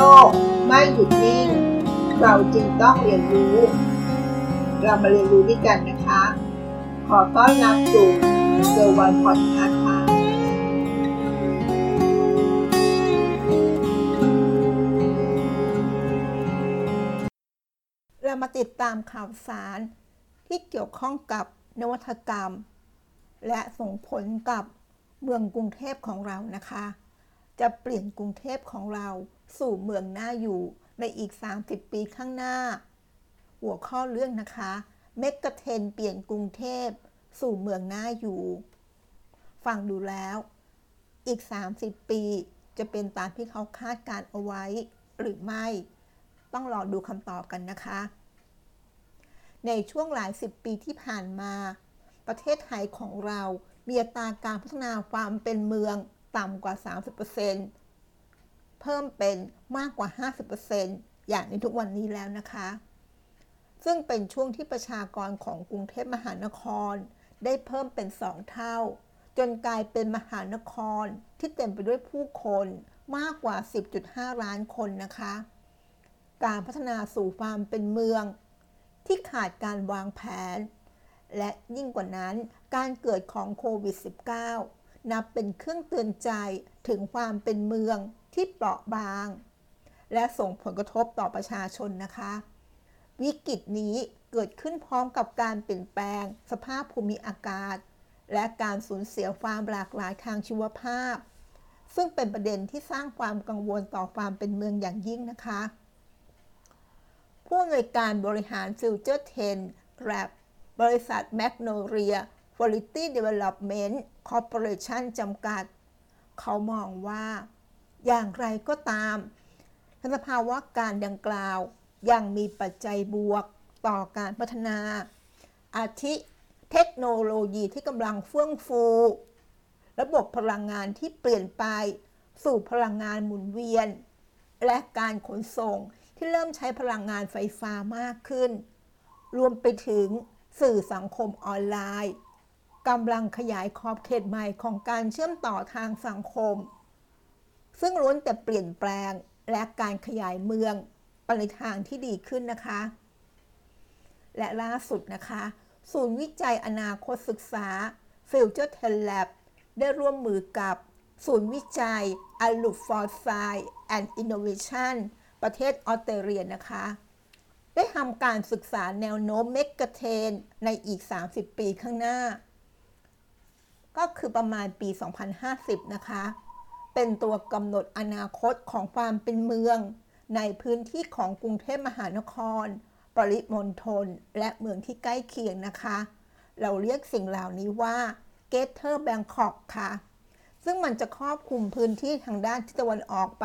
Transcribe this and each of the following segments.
กไม่หยุดนิ่ง เราจึงต้องเรียนรู้ เรามาเรียนรู้ด้วยกันนะคะ ขอต้อนรับสู่เซอร์วันพอดคาส์ค่ะเรามาติดตามข่าวสารที่เกี่ยวข้องกับนวัตกรรม และส่งผลกับเมืองกรุงเทพของเรานะคะ จะเปลี่ยนกรุงเทพของเรา สู่เมืองหน่าอยู่ในอีก 30 ปีข้างหน้า หัวข้อเรื่องนะคะ เมกะเทนเปลี่ยนกรุงเทพ สู่เมืองหน่าอยู่ ฟังดูแล้ว อีก 30 ปีจะเป็นตามที่เขาคาดการเอาไว้ หรือไม่ ต้องรอดูคำตอบกันนะคะ ในช่วงหลายสิบปีที่ผ่านมา ประเทศไทยของเรามีอัตราการพัฒนาความเป็นเมืองต่ำกว่า 30% เพิ่มเป็นมากกว่า 50%อย่างในทุกวันนี้แล้วนะคะ ซึ่งเป็นช่วงที่ประชากรของกรุงเทพมหานคร ได้เพิ่มเป็น2เท่า จนกลายเป็นมหานครที่เต็มไปด้วยผู้คนมากกว่า 10.5 ล้านคนนะคะ การพัฒนาสู่ความเป็นเมือง ที่ขาดการวางแผน และยิ่งกว่านั้นการเกิดของโควิด -19 นับเป็นเครื่องเตือนใจถึงความเป็นเมือง ที่เปราะบาง และส่งผลกระทบต่อประชาชนนะคะ วิกฤตนี้เกิดขึ้นพร้อมกับการเปลี่ยนแปลง สภาพภูมิอากาศ และการสูญเสียความหลากหลายทางชีวภาพ ซึ่งเป็นประเด็นที่สร้างความกังวลต่อความเป็นเมืองอย่างยิ่งนะคะ ผู้อำนวยการบริหาร FutureTales Lab บริษัท Magnolia Quality Development Corporation จำกัด เขามองว่า อย่างไรก็ตามสภาวการณ์ดังกล่าวยังมีปัจจัยบวกต่อการพัฒนา อาทิเทคโนโลยีที่กำลังเฟื่องฟู ระบบพลังงานที่เปลี่ยนไป สู่พลังงานหมุนเวียน และการขนส่งที่เริ่มใช้พลังงานไฟฟ้ามากขึ้น รวมไปถึงสื่อสังคมออนไลน์กำลังขยายขอบเขตใหม่ของการเชื่อมต่อทางสังคม ซึ่งล้วนแต่เปลี่ยนแปลงและการขยายเมืองไปในทางที่ดีขึ้นนะคะ และล่าสุดนะคะ ศูนย์วิจัยอนาคตศึกษา Future t e l a b ได้ร่วมมือกับศูนย์วิจัย a l u for Science and Innovation ประเทศออสเตรเลียนะคะ ได้ทำการศึกษาแนวโน้มเมกะเทนในอีก 30 ปีข้างหน้า ก็คือประมาณปี 2050 นะคะ เป็นตัวกำหนดอนาคตของความเป็นเมือง ในพื้นที่ของกรุงเทพมหานคร ปริมณฑลและเมืองที่ใกล้เคียงนะคะ เราเรียกสิ่งเหล่านี้ว่า Greater Bangkok ค่ะ ซึ่งมันจะครอบคลุมพื้นที่ทางด้านทิศตะวันออกไป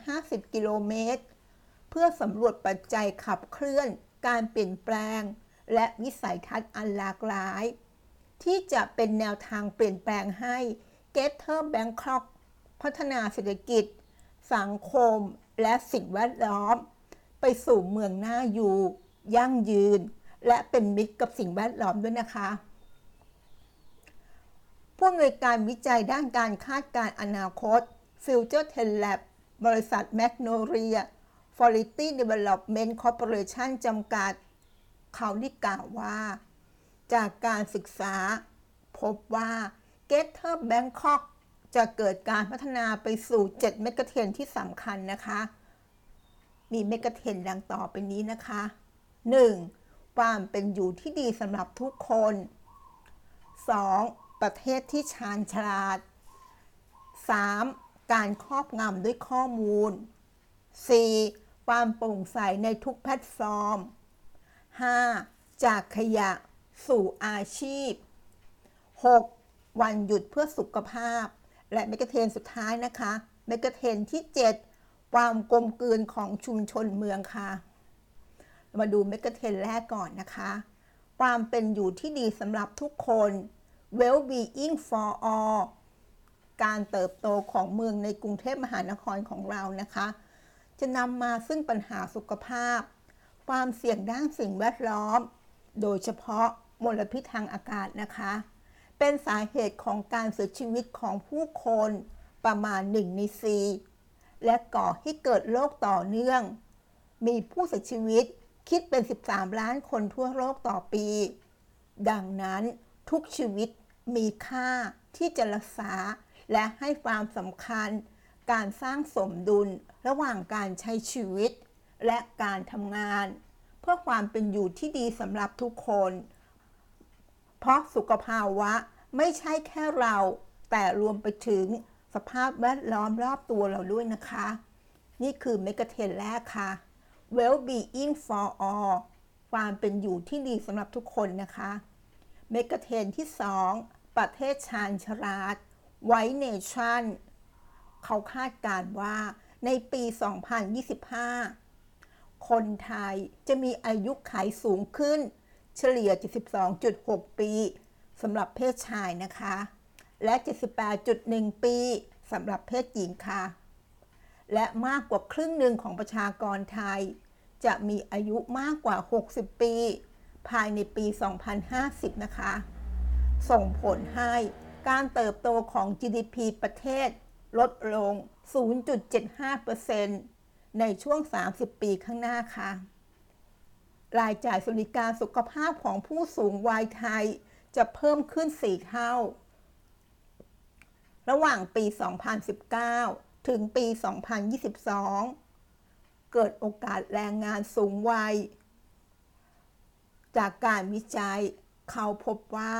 150 กิโลเมตร เพื่อสำรวจปัจจัยขับเคลื่อน การเปลี่ยนแปลง และวิสัยทัศน์อันหลากหลาย ที่จะเป็นแนวทางเปลี่ยนแปลงให้ Greater Bangkok พัฒนาเศรษฐกิจ สังคม และสิ่งแวดล้อม ไปสู่เมืองหน่าอยู่ ยั่งยืน และเป็นมิตรกับสิ่งแวดล้อมด้วยนะคะผู้อำนวยการวิจัยด้านการคาดการณ์อนาคต Future t e l a b บริษัท Magnolia Quality Development Corporation จำกัด เขาได้กล่าวว่า จากการศึกษา พบว่า Greater Bangkok จะเกิดการพัฒนาไปสู่ 7 เมกะเทรนที่สำคัญนะคะ มีเมกะเทรนดังต่อไปนี้นะคะ 1. ความเป็นอยู่ที่ดีสำหรับทุกคน 2. ประเทศที่ชาญฉลาด 3. การครอบงำด้วยข้อมูล 4. ความโปร่งใสในทุกแพลตฟอร์ม 5. จากขยะสู่อาชีพ 6. วันหยุดเพื่อสุขภาพ และเมกะเทนสุดท้ายนะคะเมกะเทนที่ 7 ความกลมกลืนของชุมชนเมืองค่ะ มาดูเมกะเทนแรกก่อนนะคะ ความเป็นอยู่ที่ดีสำหรับทุกคน well-being for all การเติบโตของเมืองในกรุงเทพมหานครของเรานะคะ จะนำมาซึ่งปัญหาสุขภาพ ความเสี่ยงด้านสิ่งแวดล้อม โดยเฉพาะมลพิษทางอากาศนะคะ เป็นสาเหตุของการเสียชีวิตของผู้คนประมาณ1ใน4และก่อให้เกิดโรคต่อเนื่อง มีผู้เสียชีวิตคิดเป็น 13 ล้านคนทั่วโลกต่อปี ดังนั้นทุกชีวิตมีค่าที่จะรักษาและให้ความสำคัญ การสร้างสมดุลระหว่างการใช้ชีวิต และการทำงาน เพื่อความเป็นอยู่ที่ดีสำหรับทุกคน เพราะสุขภาวะไม่ใช่แค่เรา แต่รวมไปถึงสภาพแวดล้อมรอบตัวเราด้วยนะคะ นี่คือเมกะเทนแรกค่ะ well-being for all ความเป็นอยู่ที่ดีสำหรับทุกคนนะคะเมกะเทนที่ 2 ประเทศชาญฉลาด White Nation เขาคาดการณ์ว่าในปี 2025 คนไทยจะมีอายุขัยสูงขึ้น เฉลี่ย 72.6 ปีสำหรับเพศชายนะคะ และ 78.1 ปีสำหรับเพศหญิงค่ะ และมากกว่าครึ่งหนึ่งของประชากรไทย จะมีอายุมากกว่า 60 ปี ภายในปี 2050 นะคะ ส่งผลให้การเติบโตของ GDP ประเทศลดลง 0.75%ในช่วง 30 ปีข้างหน้าค่ะ รายจ่ายสวัสดิการสุขภาพของผู้สูงวัยไทยจะเพิ่มขึ้น 4 เท่า ระหว่างปี 2019 ถึงปี 2022 เกิดโอกาสแรงงานสูงวัย จากการวิจัยเขาพบว่า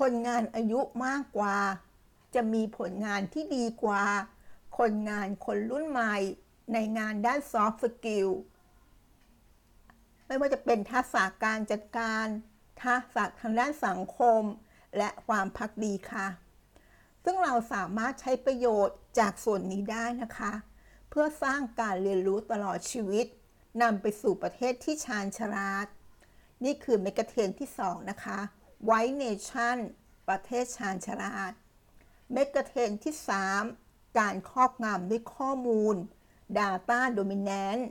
คนงานอายุมากกว่า จะมีผลงานที่ดีกว่า คนงานคนรุ่นใหม่ในงานด้าน soft skill ไม่ว่าจะเป็นทักษะการจัดการทักษะทางด้านสังคม และความภักดีค่ะ ซึ่งเราสามารถใช้ประโยชน์จากส่วนนี้ได้นะคะ เพื่อสร้างการเรียนรู้ตลอดชีวิตนำไปสู่ประเทศที่ชาญฉลาด นี่คือ megatrend ที่ 2 นะคะ White Nation ประเทศชาญฉลาด เมกะเทรนที่ 3 การครอบงำด้วยข้อมูล Data Dominant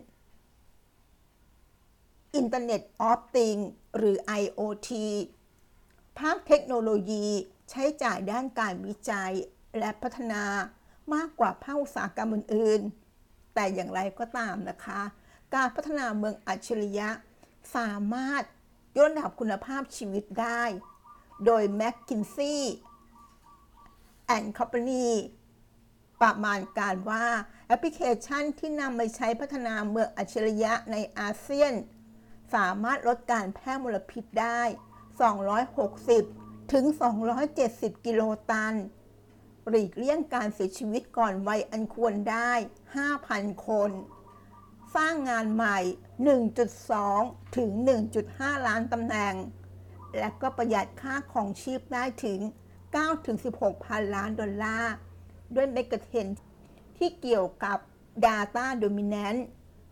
Internet of Things หรือ IoT ภาคเทคโนโลยีใช้จ่ายด้านการวิจัยและพัฒนามากกว่าภาคอุตสาหกรรมอื่น ๆ แต่อย่างไรก็ตามนะคะ การพัฒนาเมืองอัจฉริยะ สามารถยกระดับคุณภาพชีวิตได้ โดย McKinsey and Company ประมาณการว่าแอปพลิเคชันที่นำมาใช้พัฒนาเมืองอัจฉริยะในอาเซียน สามารถลดการแพร่มลพิษได้ 260 ถึง 270 กิโลตัน หลีกเลี่ยงการเสียชีวิตก่อนวัยอันควรได้ 5,000 คน สร้างงานใหม่ 1.2 ถึง 1.5 ล้านตำแหน่ง และก็ประหยัดค่าของชีพได้ถึง9ถึง16 พันล้านดอลลาร์ ด้วยเมกะเทนที่เกี่ยวกับ Data Dominant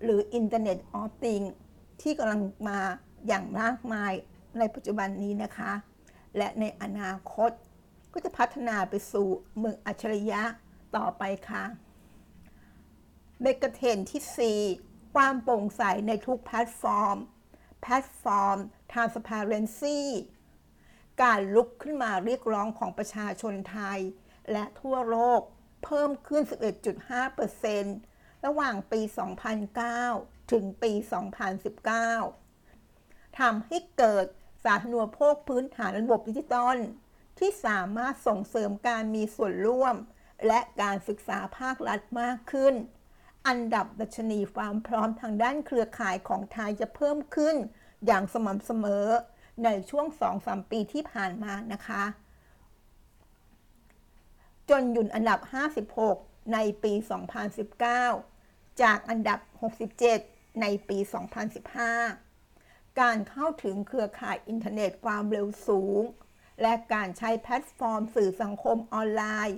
หรือ Internet of Things ที่กำลังมาอย่างมากมายในปัจจุบันนี้นะคะ และในอนาคตก็จะพัฒนาไปสู่เมืองอัจฉริยะต่อไปค่ะเมกะเทนที่ 4 ความโปร่งใสในทุกแพลตฟอร์ม แพลตฟอร์ม transparency การลุกขึ้นมาเรียกร้องของประชาชนไทย และทั่วโลกเพิ่มขึ้น 11.5%ระหว่างปี 2009 ถึงปี 2019 ทำให้เกิดสาธารณูปโภคพื้นฐานระบบดิจิตอลที่สามารถส่งเสริมการมีส่วนร่วม และการศึกษาภาครัฐมากขึ้น อันดับดัชนีความพร้อมทางด้านเครือข่ายของไทยจะเพิ่มขึ้น อย่างสม่ำเสมอในช่วง 2-3 ปีที่ผ่านมานะคะ จนหยุดอันดับ 56 ในปี 2019 จากอันดับ 67 ในปี 2015 การเข้าถึงเครือข่ายอินเทอร์เน็ตความเร็วสูง และการใช้แพลตฟอร์มสื่อสังคมออนไลน์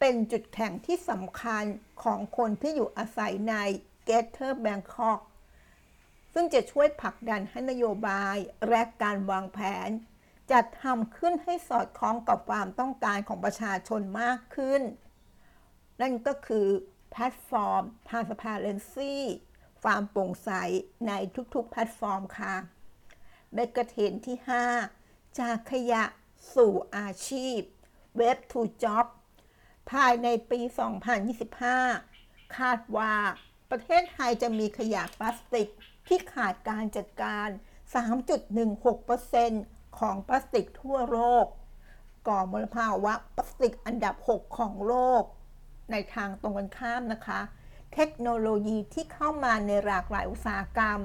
เป็นจุดแข็งที่สำคัญของคนที่อยู่อาศัยใน Greater Bangkok ซึ่งจะช่วยผลักดันให้นโยบายและการวางแผน จัดทำขึ้นให้สอดคล้องกับความต้องการของประชาชนมากขึ้น นั่นก็คือแพลตฟอร์ม Transparency ความโปร่งใสในทุกๆแพลตฟอร์มค่ะ Megatrend ที่ 5 จากขยะสู่อาชีพ Waste to Job ภายในปี 2025 คาดว่าประเทศไทยจะมีขยะพลาสติกที่ขาดการจัดการ 3.16%ของพลาสติกทั่วโลกก ก่อมลภาวะพลาสติกอันดับ 6 ของโลก ในทางตรงกันข้ามนะคะ เทคโนโลยีที่เข้ามาในหลากหลายอุตสาหกรรม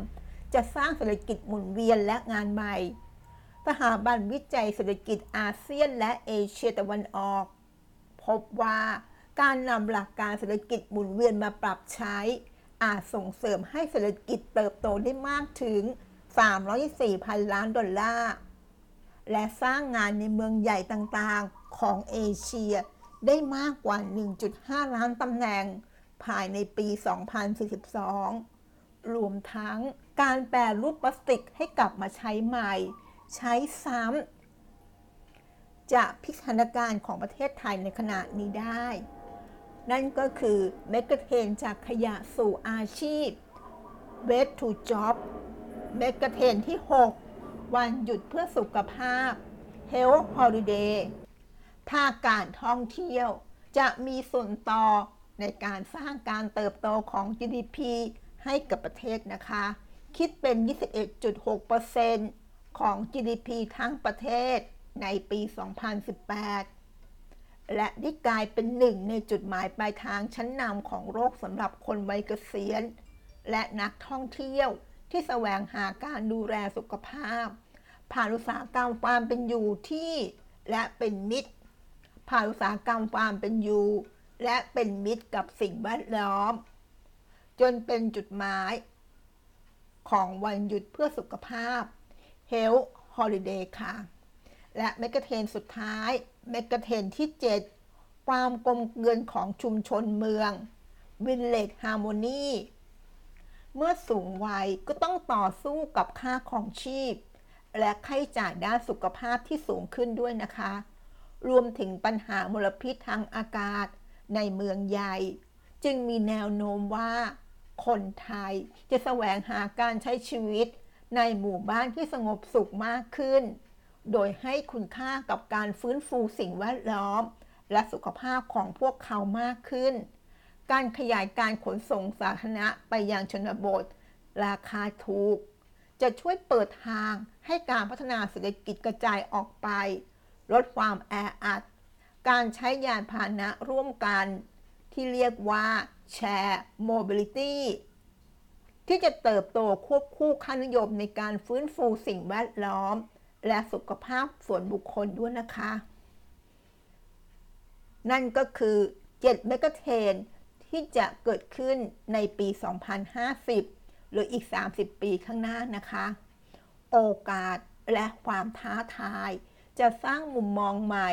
จะสร้างเศรษฐกิจหมุนเวียนและงานใหม่ สถาบันวิจัยเศรษฐกิจอาเซียนและเอเชียตะวันออก พบว่าการนำหลักการเศรษฐกิจหมุนเวียนมาปรับใช้ อาจส่งเสริมให้เศรษฐกิจเติบโตได้มากถึง 324พันล้านดอลลาร์ และสร้างงานในเมืองใหญ่ต่างๆของเอเชียได้มากกว่า 1.5 ล้านตำแหน่ง ภายในปี 2042 รวมทั้งการแปรรูปพลาสติกให้กลับมาใช้ใหม่ ใช้ซ้ำจะพิจารณาการของประเทศไทยในขณะนี้ได้ นั่นก็คือเมกะเทรนจากขยะสู่อาชีพ Waste to Job เมกะเทรนที่ 6 วันหยุดเพื่อสุขภาพ Health Holiday ภาคการท่องเที่ยวจะมีส่วนต่อ ในการสร้างการเติบโตของ GDP ให้กับประเทศนะคะ คิดเป็น 21.6%ของ GDP ทั้งประเทศในปี 2018 และได้กลายเป็นหนึ่งในจุดหมายปลายทางชั้นนำของโลกสำหรับคนวัยเกษียณ และนักท่องเที่ยวที่แสวงหาการดูแลสุขภาพ ผ่านอุตสาหกรรมความเป็นอยู่ที่ และเป็นมิตร ผ่านอุตสาหกรรมความเป็นอยู่ และเป็นมิตรกับสิ่งแวดล้อม จนเป็นจุดหมายของวันหยุดเพื่อสุขภาพ Health Holiday ค่ะ และเมกะเทนสุดท้ายเมกะเทนที่ 7 ความกลมเกลือนของชุมชนเมือง Village Harmony เมื่อสูงวัยก็ต้องต่อสู้กับค่าของชีพ และค่าใช้จ่ายด้านสุขภาพที่สูงขึ้นด้วยนะคะ รวมถึงปัญหามลพิษทางอากาศ ในเมืองใหญ่ จึงมีแนวโน้มว่า คนไทยจะแสวงหาการใช้ชีวิตในหมู่บ้านที่สงบสุขมากขึ้น โดยให้คุณค่ากับการฟื้นฟูสิ่งแวดล้อม และสุขภาพของพวกเขามากขึ้น การขยายการขนส่งสาธารณะไปยังชนบท ราคาถูก จะช่วยเปิดทางให้การพัฒนาเศรษฐกิจกระจายออกไป ลดความแออัด การใช้ยานพาหนะร่วมกันที่เรียกว่า Share Mobility ที่จะเติบโตควบคู่ค่านิยมในการฟื้นฟูสิ่งแวดล้อม และสุขภาพส่วนบุคคลด้วยนะคะ นั่นก็คือ 7 Megatrend ที่จะเกิดขึ้นในปี 2050 หรืออีก 30 ปีข้างหน้านะคะ โอกาสและความท้าทาย จะสร้างมุมมองใหม่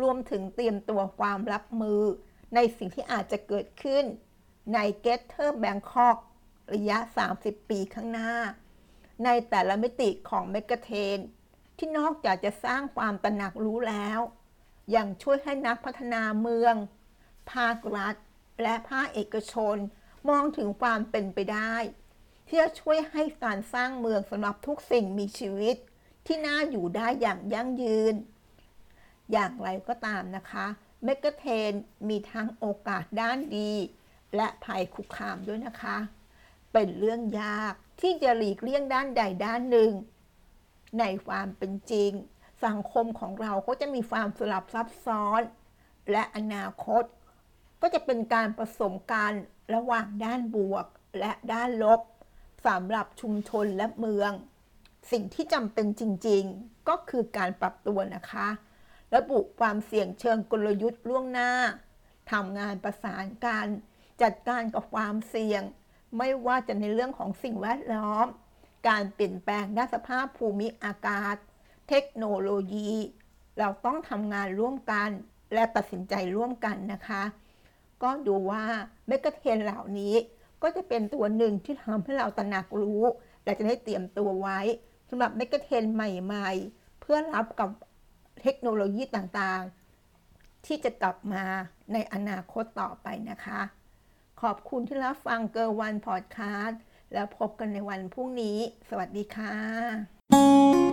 รวมถึงเตรียมตัวความรับมือ ในสิ่งที่อาจจะเกิดขึ้น ใน Greater Bangkok ระยะ 30 ปีข้างหน้า ในแต่ละมิติของเมกะเทน ที่นอกจากจะสร้างความตระหนักรู้แล้ว ยังช่วยให้นักพัฒนาเมือง ภาครัฐ และภาคเอกชน มองถึงความเป็นไปได้ ที่จะช่วยให้การสร้างเมืองสำหรับทุกสิ่งมีชีวิต ที่น่าอยู่ได้อย่างยั่งยืน อย่างไรก็ตามนะคะเมกะเทนมีทั้งโอกาสด้านดี และภัยคุกคามด้วยนะคะ เป็นเรื่องยากที่จะหลีกเลี่ยงด้านใดด้านหนึ่ง ในความเป็นจริง สังคมของเราก็จะมีความสลับซับซ้อน และอนาคต ก็จะเป็นการผสมกันระหว่างด้านบวกและด้านลบสำหรับชุมชนและเมือง สิ่งที่จำเป็นจริง ๆ ก็คือการปรับตัวนะคะ ระบุความเสี่ยงเชิงกลยุทธ์ล่วงหน้าทำงานประสานกันจัดการกับความเสี่ยง ไม่ว่าจะในเรื่องของสิ่งแวดล้อม การเปลี่ยนแปลงด้านสภาพภูมิอากาศ เทคโนโลยี เราต้องทำงานร่วมกันและตัดสินใจร่วมกันนะคะ ก็ดูว่าเมกะเทรนเหล่านี้ก็จะเป็นตัวหนึ่งที่ทำให้เราตระหนักรู้ และจะได้เตรียมตัวไว้สำหรับเมกะเทรนใหม่ ๆ เพื่อรับกับ เทคโนโลยีต่างๆ ที่จะกลับมาในอนาคตต่อไปนะคะ ขอบคุณที่รับฟังเกอร์วันพอดคาสต์แล้วพบกันในวันพรุ่งนี้ สวัสดีค่ะ